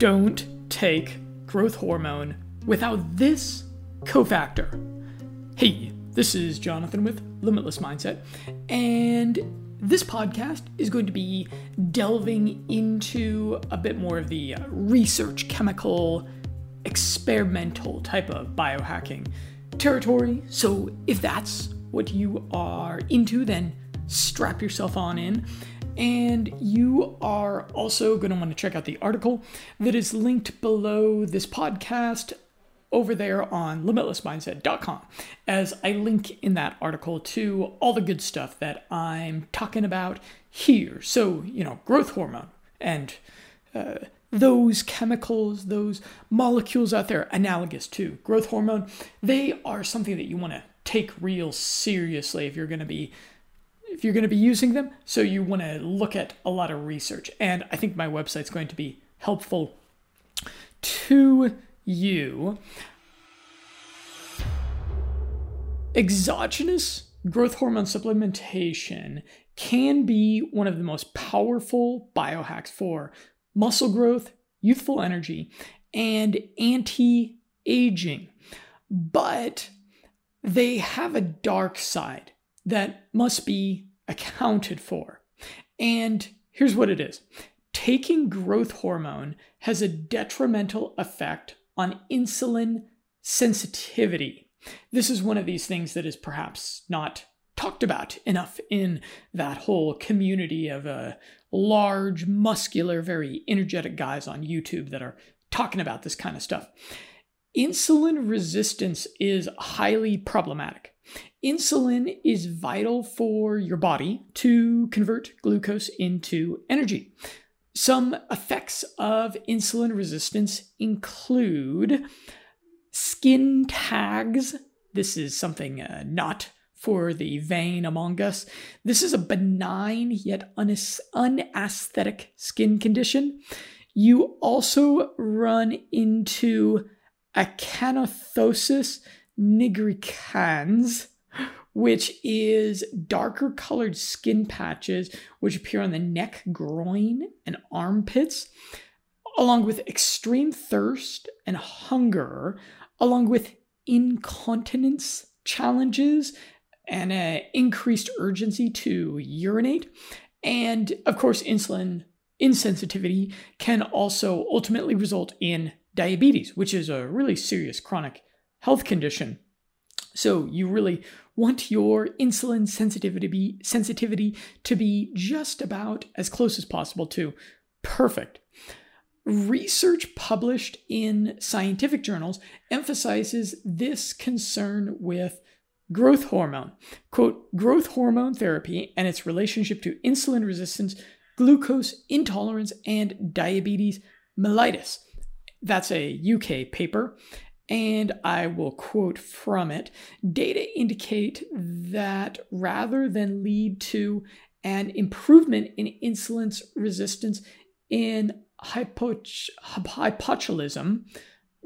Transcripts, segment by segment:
don't take growth hormone without this cofactor. Hey, this is Jonathan with Limitless Mindset, and this podcast is going to be delving into a bit more of the research, chemical, experimental type of biohacking territory. So, if that's what you are into, then strap yourself on in. And you are also going to want to check out the article that is linked below this podcast over there on limitlessmindset.com as I link in that article to all the good stuff that I'm talking about here. So, you know, growth hormone and uh, those chemicals, those molecules out there analogous to growth hormone, they are something that you want to take real seriously if you're going to be if you're going to be using them. So you want to look at a lot of research. And I think my website's going to be helpful to you. Exogenous growth hormone supplementation can be one of the most powerful biohacks for muscle growth, youthful energy, and anti aging. But they have a dark side that must be accounted for. And here's what it is taking growth hormone has a detrimental effect on insulin sensitivity. This is one of these things that is perhaps not talked about enough in that whole community of uh, large, muscular, very energetic guys on YouTube that are talking about this kind of stuff. Insulin resistance is highly problematic. Insulin is vital for your body to convert glucose into energy. Some effects of insulin resistance include skin tags. This is something uh, not for the vain among us. This is a benign yet unaesthetic skin condition. You also run into acanthosis nigricans, which is darker colored skin patches which appear on the neck, groin, and armpits, along with extreme thirst and hunger, along with incontinence challenges and an increased urgency to urinate. And of course, insulin insensitivity can also ultimately result in diabetes, which is a really serious chronic health condition. So you really want your insulin sensitivity to be, sensitivity to be just about as close as possible to perfect. Research published in scientific journals emphasizes this concern with growth hormone. Quote, growth hormone therapy and its relationship to insulin resistance, glucose intolerance, and diabetes mellitus. That's a UK paper and I will quote from it data indicate that rather than lead to an improvement in insulin resistance in hypoch-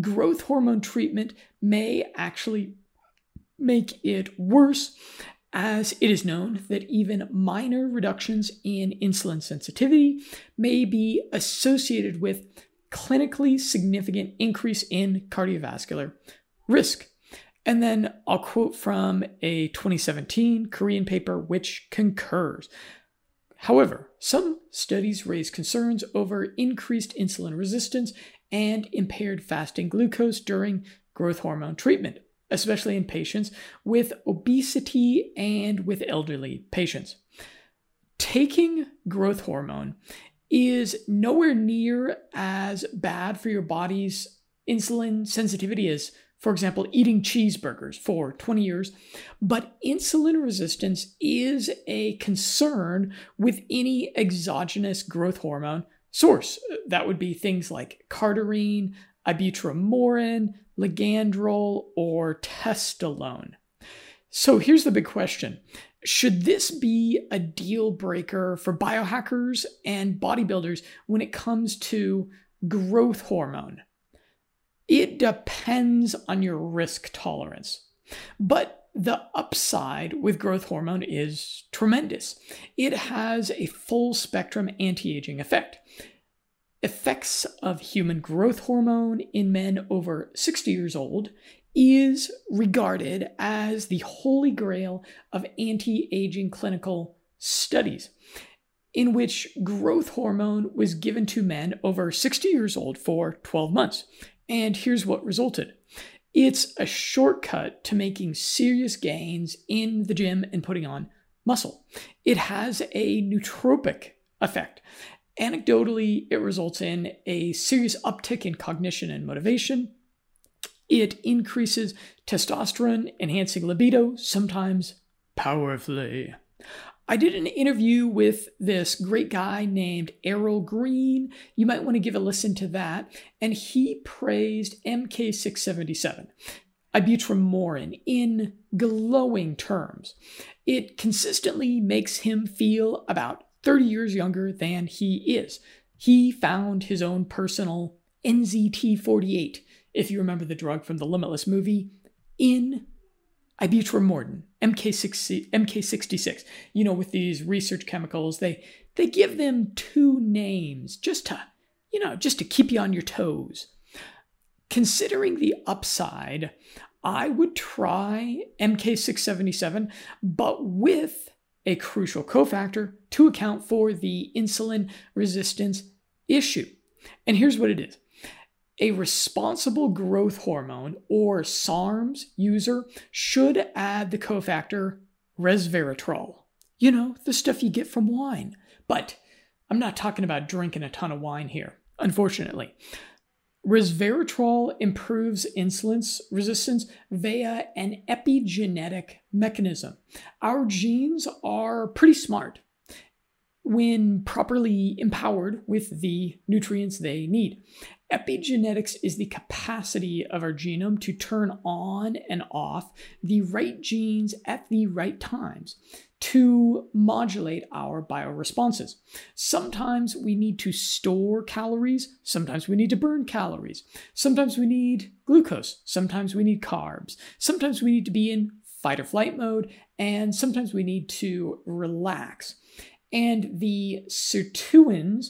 growth hormone treatment may actually make it worse, as it is known that even minor reductions in insulin sensitivity may be associated with clinically significant increase in cardiovascular risk. And then I'll quote from a 2017 Korean paper which concurs. However, some studies raise concerns over increased insulin resistance and impaired fasting glucose during growth hormone treatment, especially in patients with obesity and with elderly patients. Taking growth hormone is nowhere near as bad for your body's insulin sensitivity as, for example, eating cheeseburgers for 20 years. But insulin resistance is a concern with any exogenous growth hormone source. That would be things like cardarine, ibutamoren, ligandrol, or testosterone. So here's the big question should this be a deal breaker for biohackers and bodybuilders when it comes to growth hormone? It depends on your risk tolerance. But the upside with growth hormone is tremendous. It has a full spectrum anti aging effect. effects of human growth hormone in men over 60 years old is regarded as the holy grail of anti aging clinical studies, in which growth hormone was given to men over 60 years old for 12 months. And here's what resulted it's a shortcut to making serious gains in the gym and putting on muscle. It has a nootropic effect. Anecdotally, it results in a serious uptick in cognition and motivation. It increases testosterone, enhancing libido, sometimes powerfully. I did an interview with this great guy named Errol Green. You might want to give a listen to that. And he praised MK677, ibutamoren, in glowing terms. It consistently makes him feel about 30 years younger than he is. He found his own personal NZT48, if you remember the drug from the Limitless movie, in ibutamoren, MK60, MK66. You know, with these research chemicals, they they give them two names just to, you know, just to keep you on your toes. Considering the upside, I would try MK677, but with a crucial cofactor to account for the insulin resistance issue. And here's what it is a responsible growth hormone or SARMs user should add the cofactor resveratrol. You know, the stuff you get from wine. But I'm not talking about drinking a ton of wine here, unfortunately. Resveratrol improves insulin resistance via an epigenetic mechanism. Our genes are pretty smart when properly empowered with the nutrients they need. Epigenetics is the capacity of our genome to turn on and off the right genes at the right times to modulate our bioresponses. Sometimes we need to store calories, sometimes we need to burn calories, sometimes we need glucose, sometimes we need carbs, sometimes we need to be in fight or flight mode, and sometimes we need to relax. And the sirtuins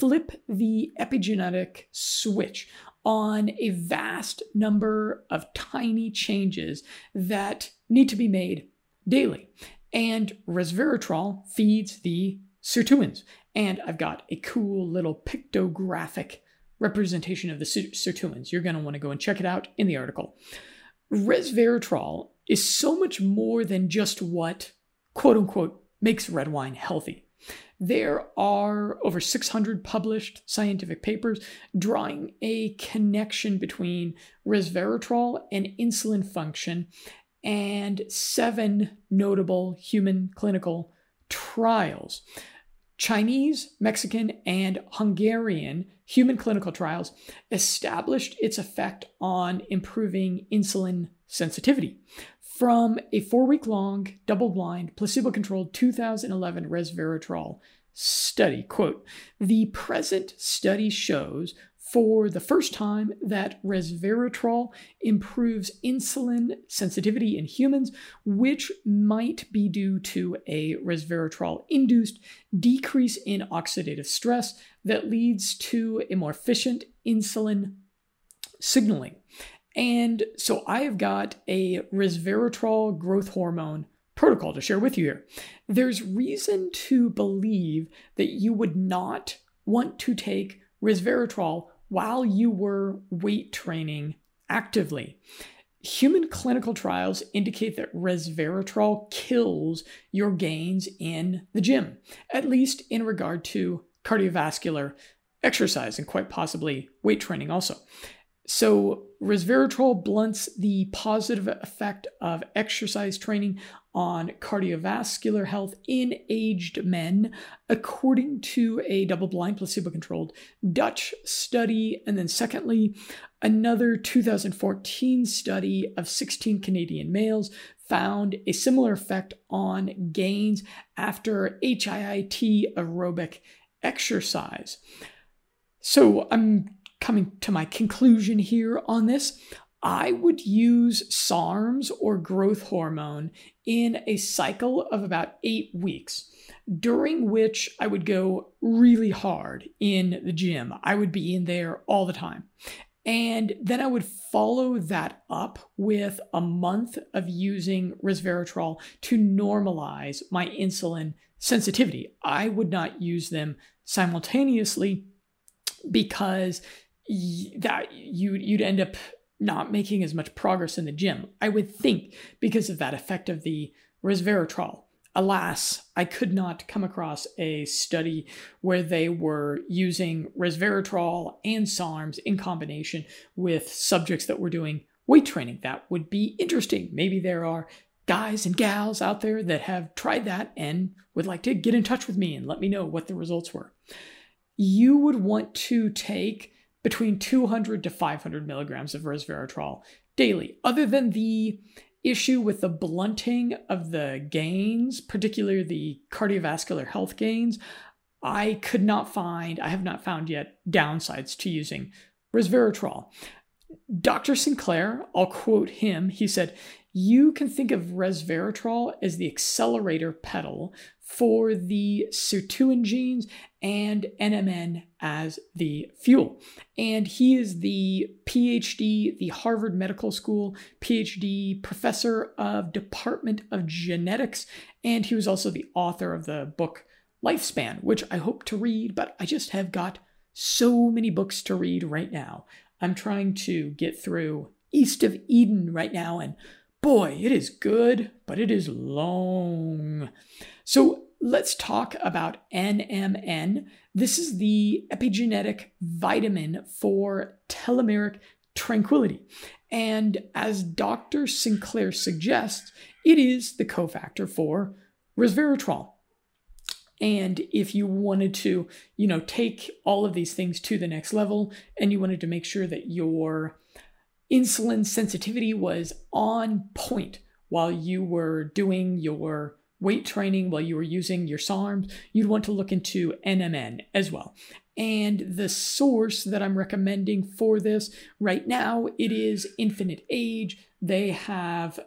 flip the epigenetic switch on a vast number of tiny changes that need to be made daily. And resveratrol feeds the sirtuins. And I've got a cool little pictographic representation of the sirtuins. You're going to want to go and check it out in the article. Resveratrol is so much more than just what, quote unquote, makes red wine healthy. There are over 600 published scientific papers drawing a connection between resveratrol and insulin function, and seven notable human clinical trials. Chinese, Mexican, and Hungarian human clinical trials established its effect on improving insulin sensitivity from a four week long, double blind, placebo controlled 2011 resveratrol study. Quote The present study shows for the first time that resveratrol improves insulin sensitivity in humans, which might be due to a resveratrol induced decrease in oxidative stress that leads to a more efficient insulin signaling. And so I have got a resveratrol growth hormone protocol to share with you here. There's reason to believe that you would not want to take resveratrol while you were weight training actively. Human clinical trials indicate that resveratrol kills your gains in the gym, at least in regard to cardiovascular exercise and quite possibly weight training also. So, resveratrol blunts the positive effect of exercise training on cardiovascular health in aged men, according to a double blind, placebo controlled Dutch study. And then, secondly, another 2014 study of 16 Canadian males found a similar effect on gains after HIIT aerobic exercise. So, I'm coming to my conclusion here on this, I would use SARMs or growth hormone in a cycle of about eight weeks. during which I would go really hard in the gym. I would be in there all the time. And then I would follow that up with a month of using resveratrol to normalize my insulin sensitivity. I would not use them simultaneously because that you you'd end up not making as much progress in the gym. I would think because of that effect of the resveratrol. Alas, I could not come across a study where they were using resveratrol and SARMs in combination with subjects that were doing weight training. That would be interesting. Maybe there are guys and gals out there that have tried that and would like to get in touch with me and let me know what the results were. You would want to take between 200 to 500 milligrams of resveratrol daily, other than the issue with the blunting of the gains, particularly the cardiovascular health gains, I could not find, I have not found yet, downsides to using resveratrol. Dr. Sinclair, I'll quote him, he said, You can think of resveratrol as the accelerator pedal for the sirtuin genes and NMN as the fuel. And he is the PhD, the Harvard Medical School PhD professor of Department of Genetics. And he was also the author of the book Lifespan, which I hope to read, but I just have got so many books to read right now. I'm trying to get through East of Eden right now, and boy, it is good, but it is long. So let's talk about NMN. This is the epigenetic vitamin for telomeric tranquility. And as Dr. Sinclair suggests, it is the cofactor for resveratrol. And if you wanted to, you know, take all of these things to the next level and you wanted to make sure that your insulin sensitivity was on point while you were doing your weight training, while you were using your SARMs, you'd want to look into NMN as well. And the source that I'm recommending for this right now, it is Infinite Age. They have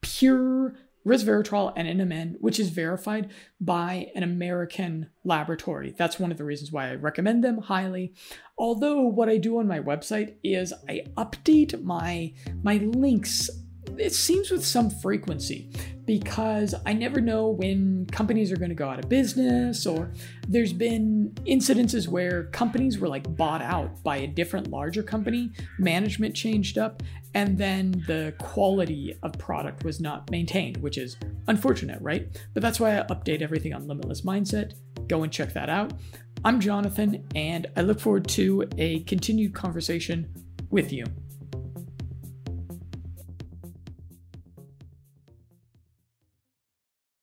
pure resveratrol and NMN, which is verified by an American laboratory. That's one of the reasons why I recommend them highly. Although what I do on my website is I update my my links it seems with some frequency because I never know when companies are going to go out of business, or there's been incidences where companies were like bought out by a different larger company, management changed up, and then the quality of product was not maintained, which is unfortunate, right? But that's why I update everything on Limitless Mindset. Go and check that out. I'm Jonathan, and I look forward to a continued conversation with you.